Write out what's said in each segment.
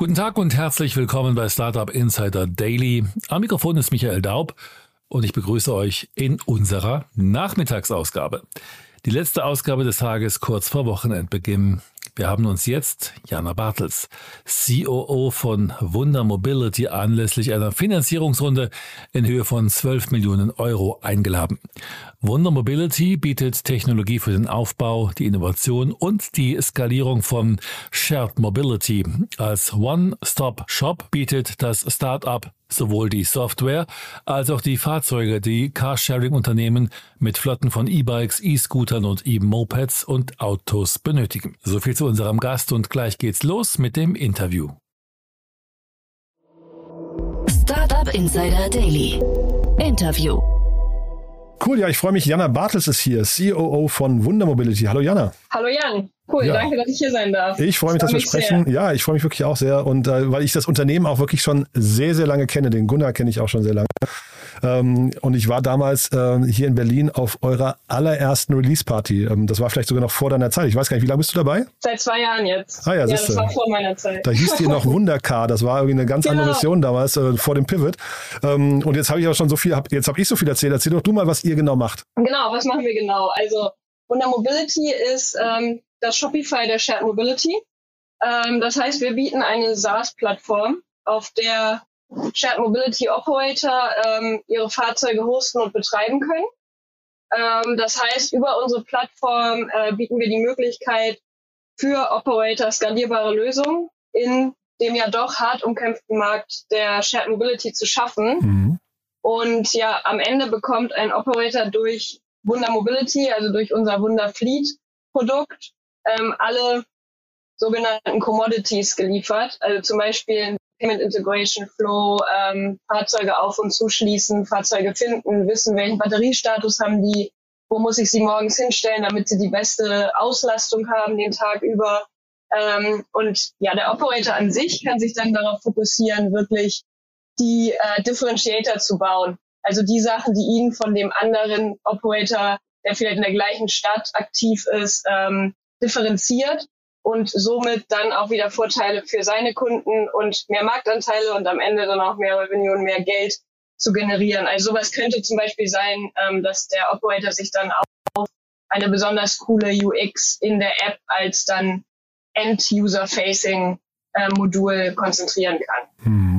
Guten Tag und herzlich willkommen bei Startup Insider Daily. Am Mikrofon ist Michael Daub und ich begrüße euch in unserer Nachmittagsausgabe. Die letzte Ausgabe des Tages kurz vor Wochenendbeginn. Wir haben uns jetzt Jana Bartels, COO von Wunder Mobility, anlässlich einer Finanzierungsrunde in Höhe von 12 Millionen Euro eingeladen. Wunder Mobility bietet Technologie für den Aufbau, die Innovation und die Skalierung von Shared Mobility. Als One-Stop-Shop bietet das Startup sowohl die Software als auch die Fahrzeuge, die Carsharing-Unternehmen mit Flotten von E-Bikes, E-Scootern und E-Mopeds und Autos benötigen. So viel zu unserem Gast und gleich geht's los mit dem Interview. Startup Insider Daily. Interview. Cool, ja, ich freue mich. Jana Bartels ist hier, COO von Wunder Mobility. Hallo Jana. Hallo Jan. Cool, ja. danke, dass ich hier sein darf. Ich freue mich, dass wir sprechen. Sehr. Ja, ich freue mich wirklich auch sehr. Und äh, weil ich das Unternehmen auch wirklich schon sehr, sehr lange kenne, den Gunnar kenne ich auch schon sehr lange. Ähm, und ich war damals äh, hier in Berlin auf eurer allerersten Release-Party. Ähm, das war vielleicht sogar noch vor deiner Zeit. Ich weiß gar nicht, wie lange bist du dabei? Seit zwei Jahren jetzt. Ah ja, ja das war vor meiner Zeit. Da hieß ihr noch Wundercar. Das war irgendwie eine ganz genau. andere Mission damals, äh, vor dem Pivot. Ähm, und jetzt habe ich aber schon so viel, hab, jetzt habe ich so viel erzählt. Erzähl doch du mal, was ihr genau macht. Genau, was machen wir genau? Also Wunder Mobility ist ähm, das Shopify der Shared Mobility. Ähm, das heißt, wir bieten eine SaaS-Plattform, auf der Shared Mobility Operator ähm, ihre Fahrzeuge hosten und betreiben können. Ähm, das heißt, über unsere Plattform äh, bieten wir die Möglichkeit für Operator skalierbare Lösungen in dem ja doch hart umkämpften Markt der Shared Mobility zu schaffen. Mhm. Und ja, am Ende bekommt ein Operator durch Wunder Mobility, also durch unser Wunder Fleet Produkt, ähm, alle sogenannten Commodities geliefert. Also zum Beispiel Payment Integration Flow, ähm, Fahrzeuge auf und zuschließen, Fahrzeuge finden, wissen, welchen Batteriestatus haben die, wo muss ich sie morgens hinstellen, damit sie die beste Auslastung haben den Tag über. Ähm, und ja, der Operator an sich kann sich dann darauf fokussieren, wirklich die äh, Differentiator zu bauen. Also die Sachen, die ihn von dem anderen Operator, der vielleicht in der gleichen Stadt aktiv ist, ähm, differenziert und somit dann auch wieder Vorteile für seine Kunden und mehr Marktanteile und am Ende dann auch mehr Revenue und mehr Geld zu generieren. Also sowas könnte zum Beispiel sein, ähm, dass der Operator sich dann auf eine besonders coole UX in der App als dann End-User-Facing äh, konzentrieren kann. Hm.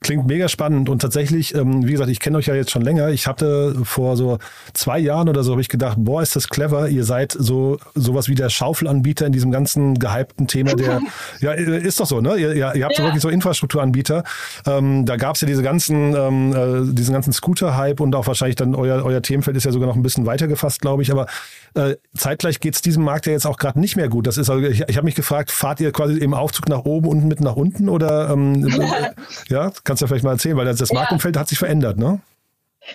Klingt mega spannend und tatsächlich, ähm, wie gesagt, ich kenne euch ja jetzt schon länger. Ich hatte vor so zwei Jahren oder so habe ich gedacht, boah, ist das clever. Ihr seid so sowas wie der Schaufelanbieter in diesem ganzen gehypten Thema. Der ja ist doch so, ne? Ihr, ihr, ihr habt ja. so wirklich so Infrastrukturanbieter. Ähm, da gab es ja diese ganzen, ähm, äh, diesen ganzen Scooter-Hype und auch wahrscheinlich dann euer euer Themenfeld ist ja sogar noch ein bisschen weiter gefasst, glaube ich. Aber äh, zeitgleich geht es diesem Markt ja jetzt auch gerade nicht mehr gut. Das ist also, ich, ich habe mich gefragt, fahrt ihr quasi im Aufzug nach oben und mit nach unten oder ähm, ja, kannst du ja vielleicht mal erzählen, weil das, das Marktumfeld ja. hat sich verändert, ne?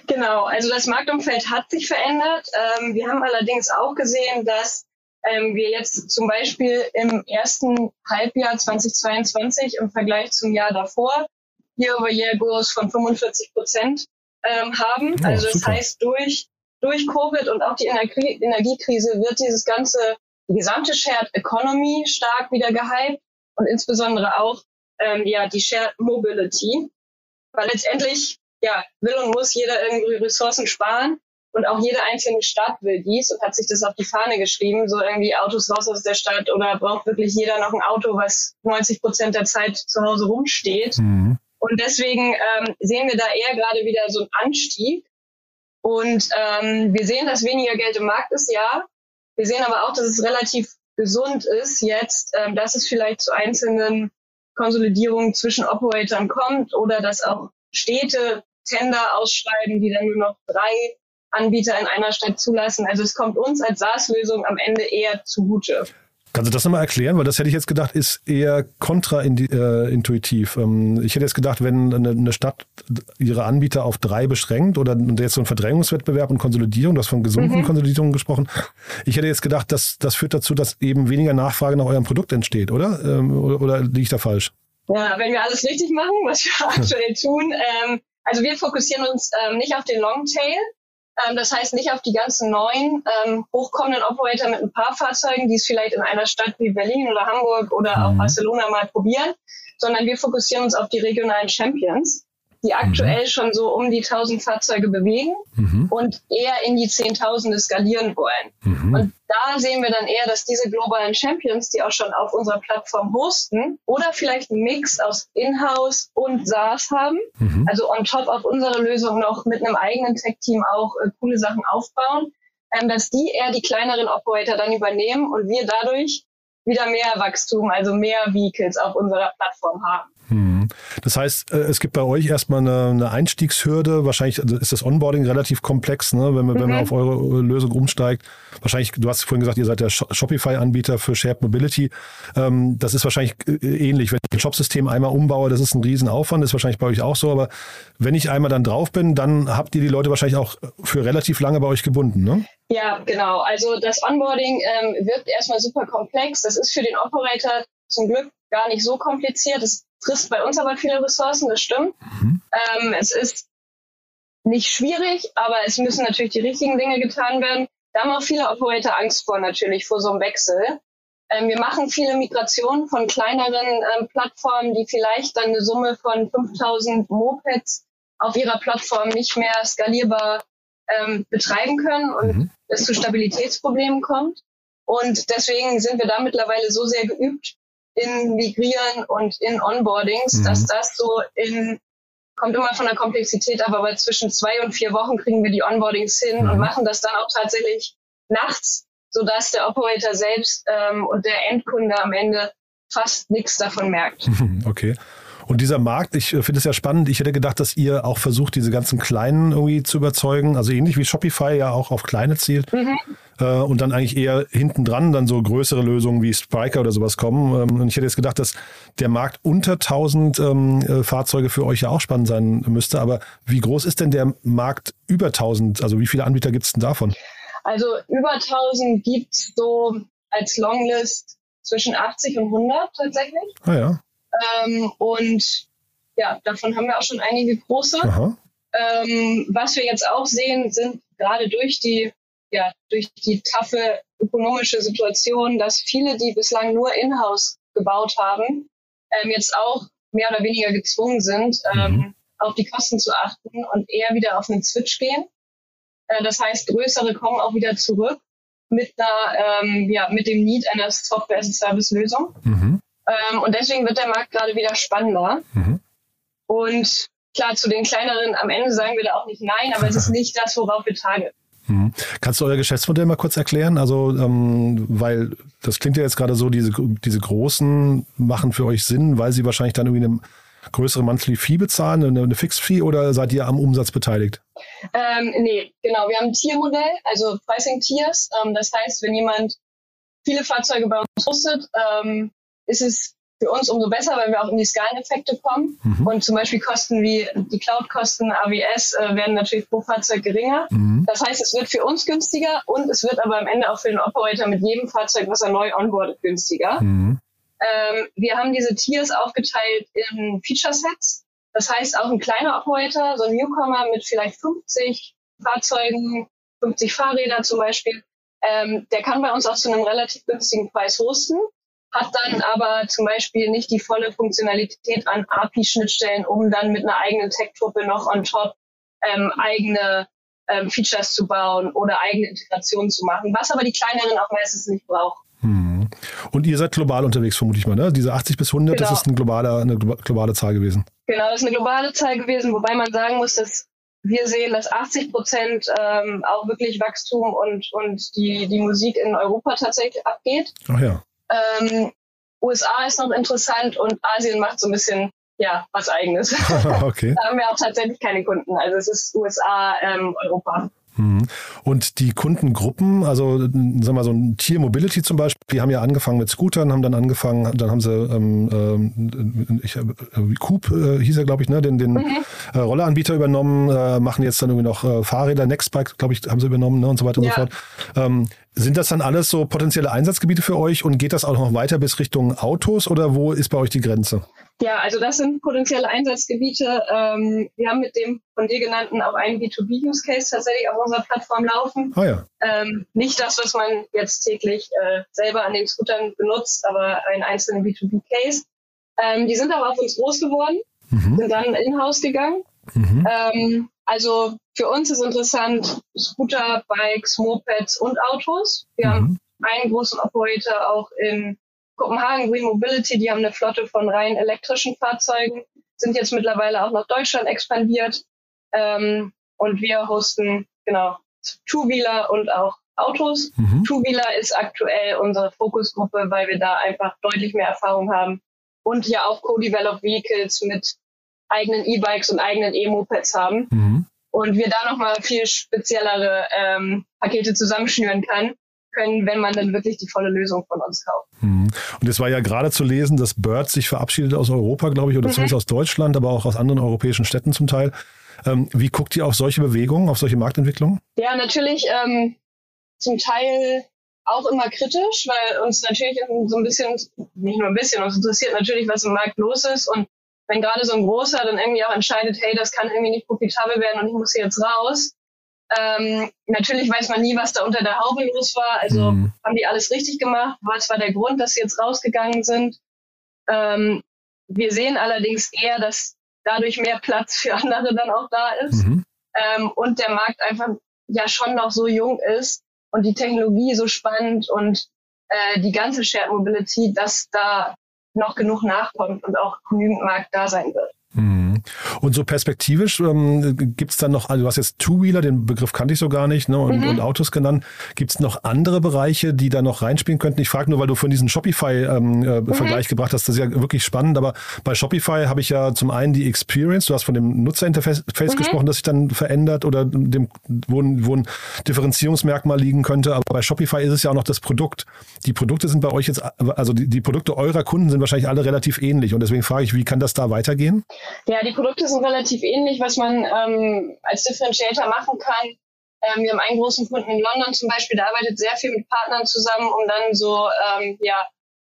Genau, also das Marktumfeld hat sich verändert. Ähm, wir haben allerdings auch gesehen, dass ähm, wir jetzt zum Beispiel im ersten Halbjahr 2022 im Vergleich zum Jahr davor Year-over-Year-Growth von 45 Prozent ähm, haben. Oh, also das super. heißt, durch, durch Covid und auch die Energie Energiekrise wird dieses ganze, die gesamte Shared Economy stark wieder gehypt und insbesondere auch ähm, ja die Shared Mobility, weil letztendlich ja will und muss jeder irgendwie Ressourcen sparen und auch jede einzelne Stadt will dies und hat sich das auf die Fahne geschrieben, so irgendwie Autos raus aus der Stadt oder braucht wirklich jeder noch ein Auto, was 90 Prozent der Zeit zu Hause rumsteht. Mhm. Und deswegen ähm, sehen wir da eher gerade wieder so einen Anstieg. Und ähm, wir sehen, dass weniger Geld im Markt ist, ja. Wir sehen aber auch, dass es relativ gesund ist jetzt, ähm, dass es vielleicht zu einzelnen Konsolidierung zwischen Operatoren kommt oder dass auch Städte Tender ausschreiben, die dann nur noch drei Anbieter in einer Stadt zulassen. Also es kommt uns als SaaS-Lösung am Ende eher zugute. Kannst du das nochmal erklären? Weil das hätte ich jetzt gedacht, ist eher kontraintuitiv. Ähm, ich hätte jetzt gedacht, wenn eine Stadt ihre Anbieter auf drei beschränkt oder jetzt so ein Verdrängungswettbewerb und Konsolidierung, du hast von gesunden mhm. Konsolidierungen gesprochen. Ich hätte jetzt gedacht, dass das führt dazu, dass eben weniger Nachfrage nach eurem Produkt entsteht, oder? Ähm, oder, oder liege ich da falsch? Ja, wenn wir alles richtig machen, was wir aktuell tun. Ähm, also wir fokussieren uns nicht auf den Longtail, Ähm, das heißt nicht auf die ganzen neuen ähm, hochkommenden Operator mit ein paar Fahrzeugen, die es vielleicht in einer Stadt wie Berlin oder Hamburg oder mhm. auch Barcelona mal probieren, sondern wir fokussieren uns auf die regionalen Champions die aktuell mhm. schon so um die 1000 Fahrzeuge bewegen mhm. und eher in die Zehntausende skalieren wollen. Mhm. Und da sehen wir dann eher, dass diese globalen Champions, die auch schon auf unserer Plattform hosten oder vielleicht einen Mix aus Inhouse und SaaS haben, mhm. also on top auf unsere Lösung noch mit einem eigenen Tech-Team auch äh, coole Sachen aufbauen, ähm, dass die eher die kleineren Operator dann übernehmen und wir dadurch wieder mehr Wachstum, also mehr Vehicles auf unserer Plattform haben. Hm. Das heißt, äh, es gibt bei euch erstmal eine, eine Einstiegshürde. Wahrscheinlich also ist das Onboarding relativ komplex, ne? wenn, man, mhm. wenn man auf eure äh, Lösung umsteigt. Wahrscheinlich, du hast vorhin gesagt, ihr seid der Shopify-Anbieter für Shared Mobility. Ähm, das ist wahrscheinlich äh, ähnlich. Wenn ich ein Shopsystem einmal umbaue, das ist ein Riesenaufwand, das ist wahrscheinlich bei euch auch so. Aber wenn ich einmal dann drauf bin, dann habt ihr die Leute wahrscheinlich auch für relativ lange bei euch gebunden, ne? Ja, genau. Also das Onboarding ähm, wirkt erstmal super komplex. Das ist für den Operator zum Glück gar nicht so kompliziert. Es frisst bei uns aber viele Ressourcen, das stimmt. Mhm. Ähm, es ist nicht schwierig, aber es müssen natürlich die richtigen Dinge getan werden. Da haben auch viele Operator Angst vor, natürlich, vor so einem Wechsel. Ähm, wir machen viele Migrationen von kleineren ähm, Plattformen, die vielleicht dann eine Summe von 5000 Mopeds auf ihrer Plattform nicht mehr skalierbar ähm, betreiben können und mhm. es zu Stabilitätsproblemen kommt. Und deswegen sind wir da mittlerweile so sehr geübt, in Migrieren und in Onboardings, mhm. dass das so in kommt immer von der Komplexität ab, aber zwischen zwei und vier Wochen kriegen wir die Onboardings hin mhm. und machen das dann auch tatsächlich nachts, sodass der Operator selbst ähm, und der Endkunde am Ende fast nichts davon merkt. Okay. Und dieser Markt, ich äh, finde es ja spannend. Ich hätte gedacht, dass ihr auch versucht, diese ganzen Kleinen irgendwie zu überzeugen. Also ähnlich wie Shopify ja auch auf kleine zielt. Mhm. Äh, und dann eigentlich eher hinten dran dann so größere Lösungen wie Spriker oder sowas kommen. Ähm, und ich hätte jetzt gedacht, dass der Markt unter 1000 ähm, äh, Fahrzeuge für euch ja auch spannend sein müsste. Aber wie groß ist denn der Markt über 1000? Also wie viele Anbieter gibt es denn davon? Also über 1000 gibt es so als Longlist zwischen 80 und 100 tatsächlich. Ah ja. Ähm, und ja, davon haben wir auch schon einige große. Ähm, was wir jetzt auch sehen, sind gerade durch die, ja, durch die taffe ökonomische Situation, dass viele, die bislang nur in-house gebaut haben, ähm, jetzt auch mehr oder weniger gezwungen sind, ähm, mhm. auf die Kosten zu achten und eher wieder auf einen Switch gehen. Äh, das heißt, größere kommen auch wieder zurück mit einer, ähm, ja, mit dem Need einer Software-as-a-Service-Lösung. Mhm. Ähm, und deswegen wird der Markt gerade wieder spannender. Mhm. Und klar, zu den kleineren am Ende sagen wir da auch nicht nein, aber es ist nicht das, worauf wir tagen. Mhm. Kannst du euer Geschäftsmodell mal kurz erklären? Also, ähm, weil das klingt ja jetzt gerade so, diese, diese großen machen für euch Sinn, weil sie wahrscheinlich dann irgendwie eine größere Monthly Fee bezahlen, eine, eine Fixed Fee oder seid ihr am Umsatz beteiligt? Ähm, nee, genau. Wir haben ein Tiermodell, also Pricing Tiers. Ähm, das heißt, wenn jemand viele Fahrzeuge bei uns hostet, ähm, ist es für uns umso besser, weil wir auch in die Skaleneffekte kommen. Mhm. Und zum Beispiel Kosten wie die Cloud-Kosten, AWS, äh, werden natürlich pro Fahrzeug geringer. Mhm. Das heißt, es wird für uns günstiger und es wird aber am Ende auch für den Operator mit jedem Fahrzeug, was er neu onboardet, günstiger. Mhm. Ähm, wir haben diese Tiers aufgeteilt in Feature-Sets. Das heißt, auch ein kleiner Operator, so ein Newcomer mit vielleicht 50 Fahrzeugen, 50 Fahrrädern zum Beispiel, ähm, der kann bei uns auch zu einem relativ günstigen Preis hosten hat dann aber zum Beispiel nicht die volle Funktionalität an API-Schnittstellen, um dann mit einer eigenen Tech-Truppe noch on top ähm, eigene ähm, Features zu bauen oder eigene Integrationen zu machen, was aber die kleineren auch meistens nicht brauchen. Hm. Und ihr seid global unterwegs, vermute ich mal, ne? Diese 80 bis 100, genau. das ist eine globale, eine globale Zahl gewesen. Genau, das ist eine globale Zahl gewesen, wobei man sagen muss, dass wir sehen, dass 80 Prozent ähm, auch wirklich Wachstum und, und die, die Musik in Europa tatsächlich abgeht. Ach ja. Ähm, USA ist noch interessant und Asien macht so ein bisschen ja was eigenes. okay. da haben wir auch tatsächlich keine Kunden. Also es ist USA, ähm, Europa. Mhm. Und die Kundengruppen, also sagen wir mal so ein Tier Mobility zum Beispiel, die haben ja angefangen mit Scootern, haben dann angefangen, dann haben sie ähm, ähm ich, äh, Coop äh, hieß er, glaube ich, ne, den, den mhm. äh, Rolleranbieter übernommen, äh, machen jetzt dann irgendwie noch äh, Fahrräder, Nextbike, glaube ich, haben sie übernommen ne, und so weiter ja. und so fort. Ähm, sind das dann alles so potenzielle Einsatzgebiete für euch und geht das auch noch weiter bis Richtung Autos oder wo ist bei euch die Grenze? Ja, also das sind potenzielle Einsatzgebiete. Ähm, wir haben mit dem von dir genannten auch einen B2B-Use-Case tatsächlich auf unserer Plattform laufen. Ah ja. Ähm, nicht das, was man jetzt täglich äh, selber an den Scootern benutzt, aber einen einzelnen B2B-Case. Ähm, die sind aber auf uns groß geworden, mhm. sind dann in-house gegangen. Mhm. Ähm, also für uns ist interessant Scooter, Bikes, Mopeds und Autos. Wir mhm. haben einen großen Operator auch in Kopenhagen Green Mobility, die haben eine Flotte von rein elektrischen Fahrzeugen, sind jetzt mittlerweile auch nach Deutschland expandiert. Ähm, und wir hosten genau Two-Wheeler und auch Autos. Mhm. Two-Wheeler ist aktuell unsere Fokusgruppe, weil wir da einfach deutlich mehr Erfahrung haben und ja auch Co-Developed Vehicles mit eigenen E-Bikes und eigenen E-Mopeds haben. Mhm. Und wir da nochmal viel speziellere ähm, Pakete zusammenschnüren kann, können, wenn man dann wirklich die volle Lösung von uns kauft. Mhm. Und es war ja gerade zu lesen, dass Bird sich verabschiedet aus Europa, glaube ich, oder mhm. zumindest aus Deutschland, aber auch aus anderen europäischen Städten zum Teil. Ähm, wie guckt ihr auf solche Bewegungen, auf solche Marktentwicklungen? Ja, natürlich ähm, zum Teil auch immer kritisch, weil uns natürlich so ein bisschen, nicht nur ein bisschen, uns interessiert natürlich, was im Markt los ist. Und wenn gerade so ein großer dann irgendwie auch entscheidet, hey, das kann irgendwie nicht profitabel werden und ich muss hier jetzt raus, ähm, natürlich weiß man nie, was da unter der Haube los war. Also mhm. haben die alles richtig gemacht? Was war der Grund, dass sie jetzt rausgegangen sind? Ähm, wir sehen allerdings eher, dass dadurch mehr Platz für andere dann auch da ist mhm. ähm, und der Markt einfach ja schon noch so jung ist und die Technologie so spannend und äh, die ganze Shared Mobility, dass da noch genug nachkommt und auch genügend Markt da sein wird. Und so perspektivisch ähm, gibt es dann noch, also du hast jetzt Two-Wheeler, den Begriff kannte ich so gar nicht, ne, und, mhm. und Autos genannt. Gibt es noch andere Bereiche, die da noch reinspielen könnten? Ich frage nur, weil du von diesem Shopify-Vergleich ähm, äh, mhm. gebracht hast, das ist ja wirklich spannend, aber bei Shopify habe ich ja zum einen die Experience, du hast von dem Nutzerinterface mhm. gesprochen, das sich dann verändert oder dem, wo, wo ein Differenzierungsmerkmal liegen könnte, aber bei Shopify ist es ja auch noch das Produkt. Die Produkte sind bei euch jetzt, also die, die Produkte eurer Kunden sind wahrscheinlich alle relativ ähnlich und deswegen frage ich, wie kann das da weitergehen? Ja, die Produkte sind relativ ähnlich, was man ähm, als Differentiator machen kann. Ähm, wir haben einen großen Kunden in London zum Beispiel, der arbeitet sehr viel mit Partnern zusammen, um dann so ähm, ja,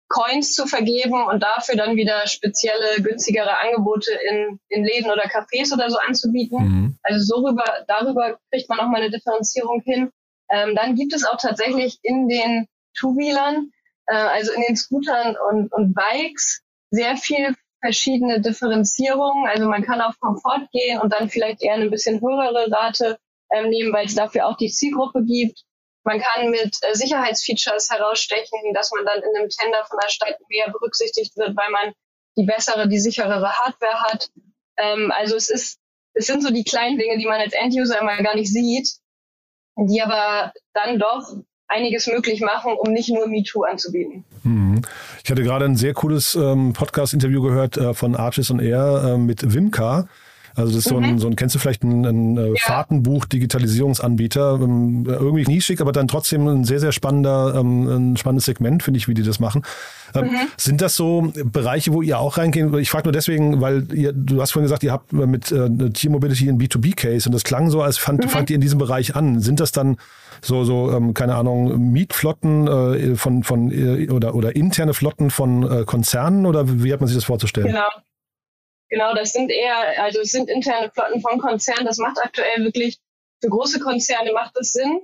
Coins zu vergeben und dafür dann wieder spezielle, günstigere Angebote in, in Läden oder Cafés oder so anzubieten. Mhm. Also so rüber, darüber kriegt man auch mal eine Differenzierung hin. Ähm, dann gibt es auch tatsächlich in den Two-Wheelern, äh, also in den Scootern und, und Bikes, sehr viel verschiedene Differenzierungen. Also man kann auf Komfort gehen und dann vielleicht eher eine bisschen höhere Rate ähm, nehmen, weil es dafür auch die Zielgruppe gibt. Man kann mit äh, Sicherheitsfeatures herausstechen, dass man dann in einem Tender von der Stadt mehr berücksichtigt wird, weil man die bessere, die sicherere Hardware hat. Ähm, also es ist, es sind so die kleinen Dinge, die man als Enduser immer gar nicht sieht, die aber dann doch einiges möglich machen, um nicht nur MeToo anzubieten. Mhm. Ich hatte gerade ein sehr cooles ähm, Podcast-Interview gehört äh, von Arches und Air äh, mit Wimka. Also das ist so, ein, mhm. so ein, kennst du vielleicht ein, ein äh, ja. Fahrtenbuch, Digitalisierungsanbieter, ähm, irgendwie nischig, aber dann trotzdem ein sehr, sehr spannender, ähm, ein spannendes Segment, finde ich, wie die das machen. Ähm, mhm. Sind das so Bereiche, wo ihr auch reingehen? Ich frage nur deswegen, weil ihr, du hast vorhin gesagt, ihr habt mit äh, T-Mobility einen B2B-Case und das klang so, als fand, mhm. fangt ihr in diesem Bereich an. Sind das dann so, so ähm, keine Ahnung, Mietflotten äh, von, von äh, oder, oder interne Flotten von äh, Konzernen oder wie hat man sich das vorzustellen? Genau. Genau, das sind eher, also es sind interne Flotten von Konzernen. Das macht aktuell wirklich, für große Konzerne macht es Sinn,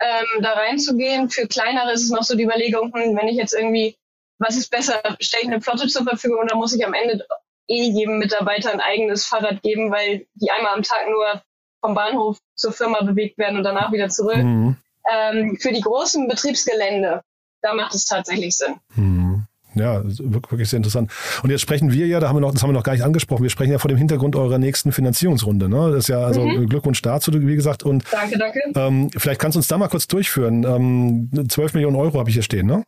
ähm, da reinzugehen. Für kleinere ist es noch so die Überlegung, hm, wenn ich jetzt irgendwie, was ist besser, stelle ich eine Flotte zur Verfügung oder muss ich am Ende eh jedem Mitarbeiter ein eigenes Fahrrad geben, weil die einmal am Tag nur vom Bahnhof zur Firma bewegt werden und danach wieder zurück. Mhm. Ähm, für die großen Betriebsgelände, da macht es tatsächlich Sinn. Mhm. Ja, wirklich sehr interessant. Und jetzt sprechen wir ja, da haben wir noch, das haben wir noch gar nicht angesprochen, wir sprechen ja vor dem Hintergrund eurer nächsten Finanzierungsrunde. Ne? Das ist ja also mhm. Glückwunsch dazu, wie gesagt. Und danke, danke. Ähm, vielleicht kannst du uns da mal kurz durchführen. Ähm, 12 Millionen Euro habe ich hier stehen, ne?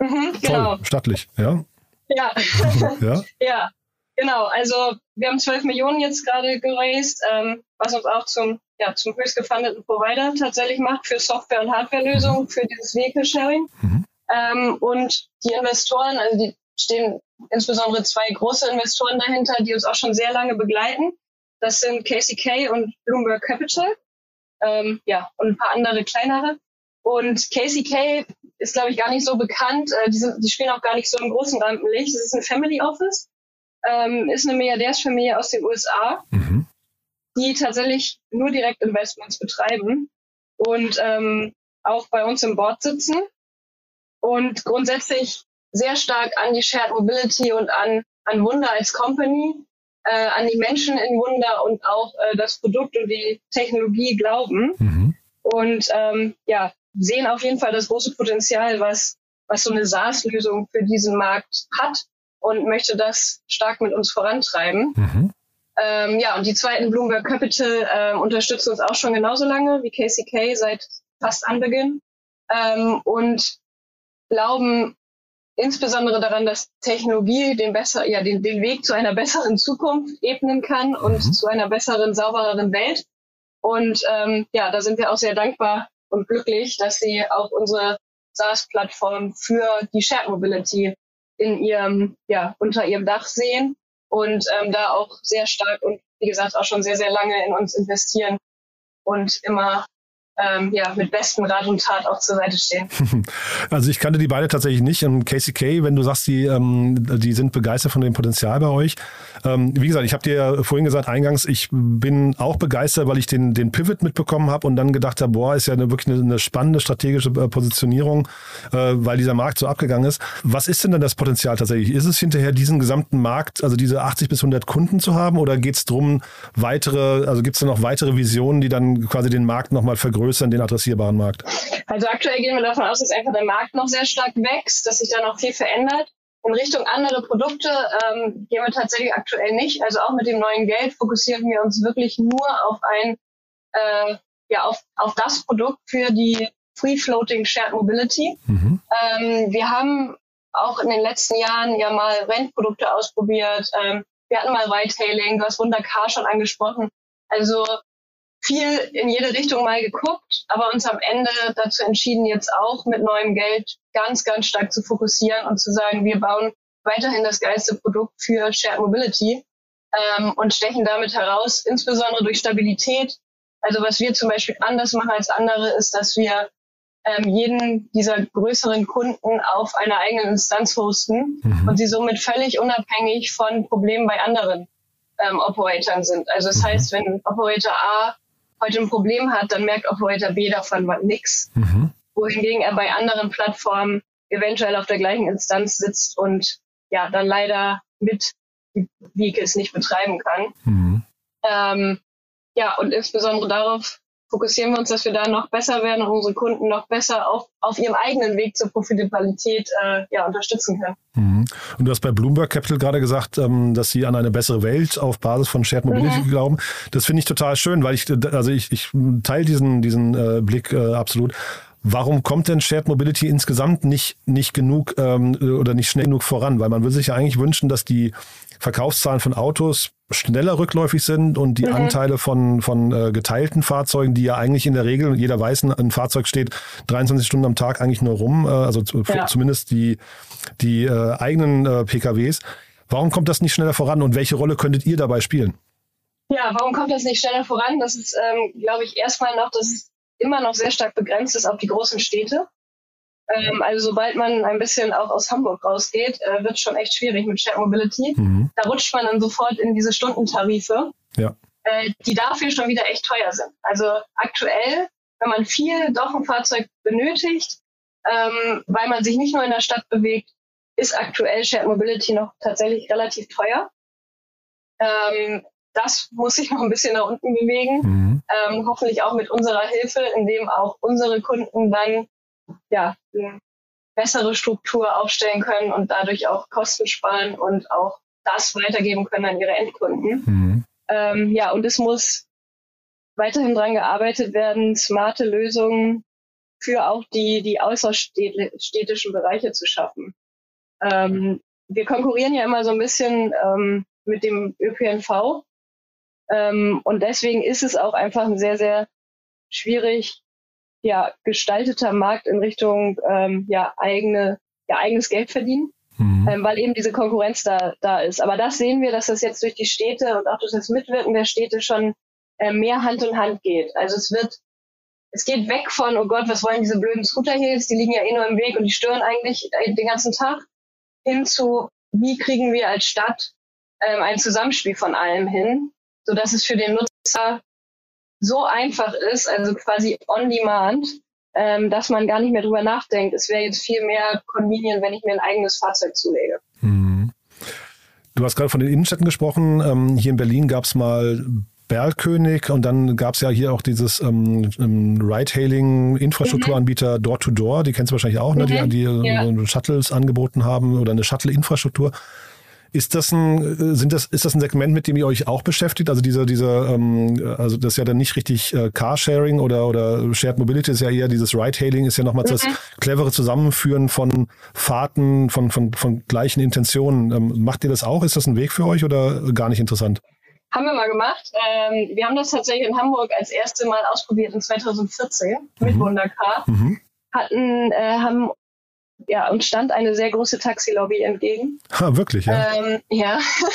Mhm, genau. Toll, stattlich, ja? Ja. ja? ja, genau. Also wir haben 12 Millionen jetzt gerade geraced, ähm, was uns auch zum, ja, zum höchst gefundeten Provider tatsächlich macht für Software- und Hardwarelösungen, mhm. für dieses Vehicle Sharing. Mhm. Ähm, und die Investoren, also die stehen insbesondere zwei große Investoren dahinter, die uns auch schon sehr lange begleiten. Das sind KCK und Bloomberg Capital. Ähm, ja, und ein paar andere kleinere. Und KCK ist, glaube ich, gar nicht so bekannt. Äh, die, sind, die spielen auch gar nicht so im großen Rampenlicht. Das ist ein Family Office. ähm, ist eine Milliardärsfamilie aus den USA, mhm. die tatsächlich nur Direktinvestments betreiben und ähm, auch bei uns im Board sitzen und grundsätzlich sehr stark an die Shared Mobility und an, an Wunder als Company, äh, an die Menschen in Wunder und auch äh, das Produkt und die Technologie glauben. Mhm. Und ähm, ja, sehen auf jeden Fall das große Potenzial, was, was so eine SaaS-Lösung für diesen Markt hat und möchte das stark mit uns vorantreiben. Mhm. Ähm, ja, und die zweiten Bloomberg Capital äh, unterstützen uns auch schon genauso lange wie KCK seit fast Anbeginn ähm, und glauben insbesondere daran, dass Technologie den besser, ja, den, den Weg zu einer besseren Zukunft ebnen kann und mhm. zu einer besseren, saubereren Welt. Und ähm, ja, da sind wir auch sehr dankbar und glücklich, dass sie auch unsere SaaS-Plattform für die Shared Mobility in ihrem, ja, unter ihrem Dach sehen und ähm, da auch sehr stark und wie gesagt auch schon sehr, sehr lange in uns investieren und immer ähm, ja, mit bestem Rat und Tat auch zur Seite stehen. Also ich kannte die beide tatsächlich nicht. Und KCK, wenn du sagst, die, ähm, die sind begeistert von dem Potenzial bei euch. Ähm, wie gesagt, ich habe dir vorhin gesagt, eingangs, ich bin auch begeistert, weil ich den, den Pivot mitbekommen habe und dann gedacht habe, boah, ist ja eine, wirklich eine, eine spannende strategische äh, Positionierung, äh, weil dieser Markt so abgegangen ist. Was ist denn dann das Potenzial tatsächlich? Ist es hinterher diesen gesamten Markt, also diese 80 bis 100 Kunden zu haben oder geht es darum, weitere, also gibt es da noch weitere Visionen, die dann quasi den Markt nochmal vergrößern? Vergrößern, den adressierbaren Markt? Also aktuell gehen wir davon aus, dass einfach der Markt noch sehr stark wächst, dass sich da noch viel verändert. In Richtung andere Produkte ähm, gehen wir tatsächlich aktuell nicht. Also auch mit dem neuen Geld fokussieren wir uns wirklich nur auf ein, äh, ja, auf, auf das Produkt für die Free Floating Shared Mobility. Mhm. Ähm, wir haben auch in den letzten Jahren ja mal Rentprodukte ausprobiert. Ähm, wir hatten mal Whitehailing, du hast Wundercar schon angesprochen. Also viel in jede Richtung mal geguckt, aber uns am Ende dazu entschieden, jetzt auch mit neuem Geld ganz, ganz stark zu fokussieren und zu sagen, wir bauen weiterhin das geilste Produkt für Shared Mobility ähm, und stechen damit heraus, insbesondere durch Stabilität. Also was wir zum Beispiel anders machen als andere, ist, dass wir ähm, jeden dieser größeren Kunden auf einer eigenen Instanz hosten mhm. und sie somit völlig unabhängig von Problemen bei anderen ähm, Operatoren sind. Also das mhm. heißt, wenn Operator A heute ein Problem hat, dann merkt Operator B davon nichts. Mhm. Wohingegen er bei anderen Plattformen eventuell auf der gleichen Instanz sitzt und ja, dann leider mit Vehicles nicht betreiben kann. Mhm. Ähm, ja, und insbesondere darauf fokussieren wir uns, dass wir da noch besser werden und unsere Kunden noch besser auf, auf ihrem eigenen Weg zur Profitabilität äh, ja, unterstützen können. Mhm. Und du hast bei Bloomberg Capital gerade gesagt, ähm, dass sie an eine bessere Welt auf Basis von Shared Mobility mhm. glauben. Das finde ich total schön, weil ich, also ich, ich teile diesen, diesen äh, Blick äh, absolut. Warum kommt denn Shared Mobility insgesamt nicht, nicht genug ähm, oder nicht schnell genug voran? Weil man würde sich ja eigentlich wünschen, dass die Verkaufszahlen von Autos schneller rückläufig sind und die mhm. Anteile von, von äh, geteilten Fahrzeugen, die ja eigentlich in der Regel, jeder weiß, ein, Fahrzeug steht 23 Stunden am Tag eigentlich nur rum, äh, also ja. zumindest die, die äh, eigenen äh, PKWs. Warum kommt das nicht schneller voran und welche Rolle könntet ihr dabei spielen? Ja, warum kommt das nicht schneller voran? Das ist, ähm, glaube ich, erstmal noch, dass es immer noch sehr stark begrenzt ist auf die großen Städte. Ähm, also sobald man ein bisschen auch aus Hamburg rausgeht, äh, wird es schon echt schwierig mit Shared Mobility. Mhm. Da rutscht man dann sofort in diese Stundentarife, ja. äh, die dafür schon wieder echt teuer sind. Also aktuell, wenn man viel doch ein Fahrzeug benötigt, ähm, weil man sich nicht nur in der Stadt bewegt, ist aktuell Shared Mobility noch tatsächlich relativ teuer. Ähm, das muss sich noch ein bisschen nach unten bewegen. Mhm. Ähm, hoffentlich auch mit unserer Hilfe, indem auch unsere Kunden dann ja, eine bessere Struktur aufstellen können und dadurch auch Kosten sparen und auch das weitergeben können an ihre Endkunden. Mhm. Ähm, ja, und es muss weiterhin dran gearbeitet werden, smarte Lösungen für auch die, die außerstädtischen Bereiche zu schaffen. Ähm, wir konkurrieren ja immer so ein bisschen ähm, mit dem ÖPNV. Ähm, und deswegen ist es auch einfach ein sehr, sehr schwierig, ja, gestalteter Markt in Richtung ähm, ja, eigene, ja, eigenes Geld verdienen. Mhm. Ähm, weil eben diese Konkurrenz da, da ist. Aber das sehen wir, dass das jetzt durch die Städte und auch durch das Mitwirken der Städte schon äh, mehr Hand in Hand geht. Also es wird, es geht weg von, oh Gott, was wollen diese blöden Scooter hier jetzt, die liegen ja eh nur im Weg und die stören eigentlich den ganzen Tag, hin zu, wie kriegen wir als Stadt ähm, ein Zusammenspiel von allem hin, so dass es für den Nutzer so einfach ist, also quasi on demand, ähm, dass man gar nicht mehr drüber nachdenkt. Es wäre jetzt viel mehr convenient, wenn ich mir ein eigenes Fahrzeug zulege. Mhm. Du hast gerade von den Innenstädten gesprochen. Ähm, hier in Berlin gab es mal Berlkönig und dann gab es ja hier auch dieses ähm, ähm, Ride-Hailing-Infrastrukturanbieter mhm. Door-to-Door, die kennst du wahrscheinlich auch, ne? die, mhm. die ja. so Shuttles angeboten haben oder eine Shuttle-Infrastruktur. Ist das ein, äh, sind das, ist das ein Segment, mit dem ihr euch auch beschäftigt? Also diese, diese, ähm, also das ist ja dann nicht richtig äh, Carsharing oder, oder Shared Mobility, ist ja eher dieses Ride-Hailing, ist ja nochmals mhm. das clevere Zusammenführen von Fahrten, von, von, von gleichen Intentionen. Ähm, macht ihr das auch? Ist das ein Weg für euch oder gar nicht interessant? Haben wir mal gemacht. Ähm, wir haben das tatsächlich in Hamburg als erste Mal ausprobiert in 2014 mit mhm. 100k. Mhm. Hatten, äh, haben ja, uns stand eine sehr große Taxilobby entgegen. Ha, wirklich, ja? Ähm, ja.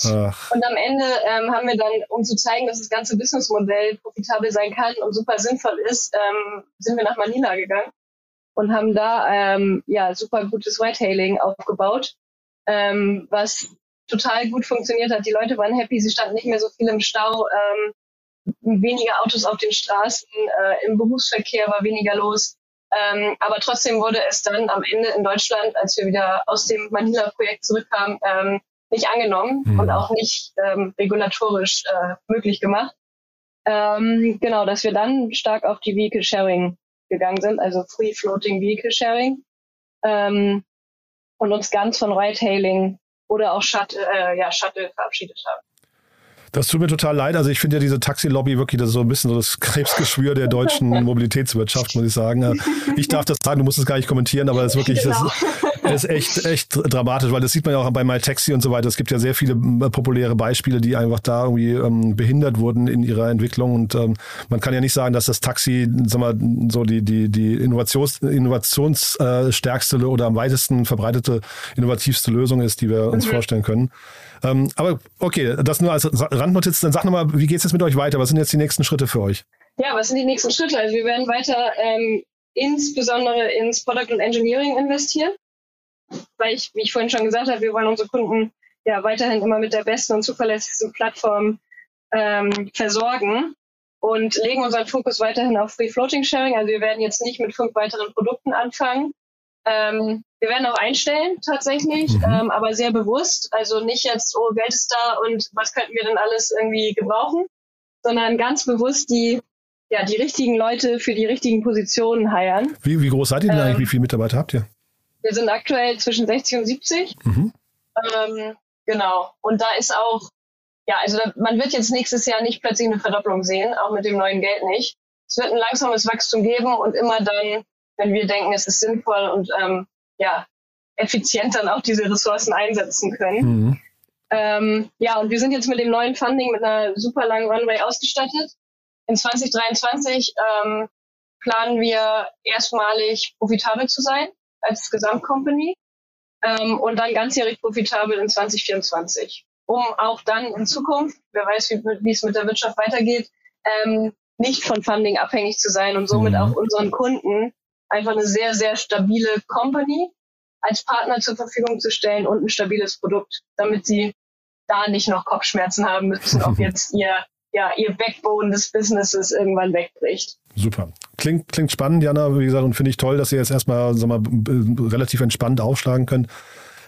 und am Ende ähm, haben wir dann, um zu zeigen, dass das ganze Businessmodell profitabel sein kann und super sinnvoll ist, ähm, sind wir nach Manila gegangen und haben da ähm, ja super gutes Whitehailing aufgebaut, ähm, was total gut funktioniert hat. Die Leute waren happy, sie standen nicht mehr so viel im Stau, ähm, weniger Autos auf den Straßen, äh, im Berufsverkehr war weniger los. Ähm, aber trotzdem wurde es dann am Ende in Deutschland, als wir wieder aus dem Manila-Projekt zurückkamen, ähm, nicht angenommen mhm. und auch nicht ähm, regulatorisch äh, möglich gemacht. Ähm, genau, dass wir dann stark auf die Vehicle Sharing gegangen sind, also Free Floating Vehicle Sharing ähm, und uns ganz von Ride-Hailing oder auch Shuttle, äh, ja, Shuttle verabschiedet haben. Das tut mir total leid. Also ich finde ja diese Taxi-Lobby wirklich, das ist so ein bisschen so das Krebsgeschwür der deutschen Mobilitätswirtschaft, muss ich sagen. Ich darf das sagen, du musst es gar nicht kommentieren, aber das ist wirklich, genau. das ist echt, echt dramatisch, weil das sieht man ja auch bei MyTaxi und so weiter. Es gibt ja sehr viele äh, populäre Beispiele, die einfach da irgendwie ähm, behindert wurden in ihrer Entwicklung und ähm, man kann ja nicht sagen, dass das Taxi, sag mal, so die, die, die Innovations, innovationsstärkste oder am weitesten verbreitete, innovativste Lösung ist, die wir uns mhm. vorstellen können. Ähm, aber okay, das nur als Randnotiz. Dann sag nochmal, wie geht es jetzt mit euch weiter? Was sind jetzt die nächsten Schritte für euch? Ja, was sind die nächsten Schritte? Also wir werden weiter ähm, insbesondere ins Product und Engineering investieren, weil ich, wie ich vorhin schon gesagt habe, wir wollen unsere Kunden ja weiterhin immer mit der besten und zuverlässigsten Plattform ähm, versorgen und legen unseren Fokus weiterhin auf Free Floating Sharing. Also wir werden jetzt nicht mit fünf weiteren Produkten anfangen, ähm, wir werden auch einstellen tatsächlich, mhm. ähm, aber sehr bewusst. Also nicht jetzt, oh, Geld ist da und was könnten wir denn alles irgendwie gebrauchen, sondern ganz bewusst die, ja, die richtigen Leute für die richtigen Positionen heiern. Wie, wie groß seid ihr denn ähm, eigentlich? Wie viele Mitarbeiter habt ihr? Wir sind aktuell zwischen 60 und 70. Mhm. Ähm, genau. Und da ist auch, ja, also da, man wird jetzt nächstes Jahr nicht plötzlich eine Verdopplung sehen, auch mit dem neuen Geld nicht. Es wird ein langsames Wachstum geben und immer dann wenn wir denken, es ist sinnvoll und ähm, ja, effizient dann auch diese Ressourcen einsetzen können. Mhm. Ähm, ja, und wir sind jetzt mit dem neuen Funding mit einer super langen Runway ausgestattet. In 2023 ähm, planen wir erstmalig profitabel zu sein als Gesamtcompany ähm, und dann ganzjährig profitabel in 2024, um auch dann in Zukunft, wer weiß, wie, es mit der Wirtschaft weitergeht, ähm, nicht von Funding abhängig zu sein und somit mhm. auch unseren Kunden einfach eine sehr, sehr stabile Company als Partner zur Verfügung zu stellen und ein stabiles Produkt, damit sie da nicht noch Kopfschmerzen haben müssen, ob jetzt ihr, ja, ihr Backbone des Businesses irgendwann wegbricht. Super. Klingt, klingt spannend, Jana, wie gesagt, und finde ich toll, dass ihr jetzt erstmal sag mal, relativ entspannt aufschlagen könnt.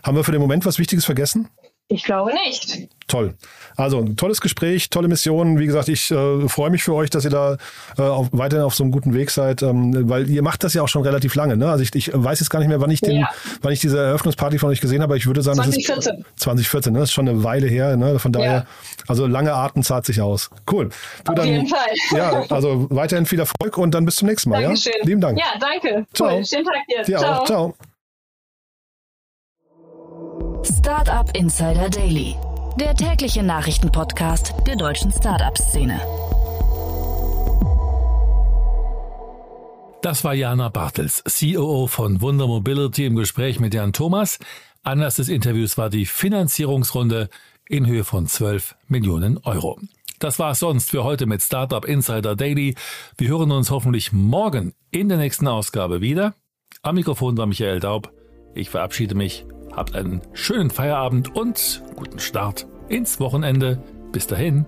Haben wir für den Moment was Wichtiges vergessen? Ich glaube nicht. Toll. Also ein tolles Gespräch, tolle Mission. Wie gesagt, ich äh, freue mich für euch, dass ihr da äh, auf, weiterhin auf so einem guten Weg seid, ähm, weil ihr macht das ja auch schon relativ lange. Ne? Also ich, ich weiß jetzt gar nicht mehr, wann ich den, ja. wann ich diese Eröffnungsparty von euch gesehen habe, aber ich würde sagen, 2014. das ist 2014. Ne? Das ist schon eine Weile her. Ne? Von daher, ja. also lange Atem zahlt sich aus. Cool. Du, auf dann, jeden Fall. Ja, also weiterhin viel Erfolg und dann bis zum nächsten Mal. Dankeschön. Ja? Lieben Dank. Ja, danke. Ciao. Cool. Schönen Tag dir. dir Ciao. Auch. Ciao. Startup Insider Daily, der tägliche Nachrichtenpodcast der deutschen Startup-Szene. Das war Jana Bartels, COO von Wunder Mobility im Gespräch mit Jan Thomas. Anlass des Interviews war die Finanzierungsrunde in Höhe von 12 Millionen Euro. Das war es sonst für heute mit Startup Insider Daily. Wir hören uns hoffentlich morgen in der nächsten Ausgabe wieder. Am Mikrofon war Michael Daub. Ich verabschiede mich Habt einen schönen Feierabend und guten Start ins Wochenende. Bis dahin.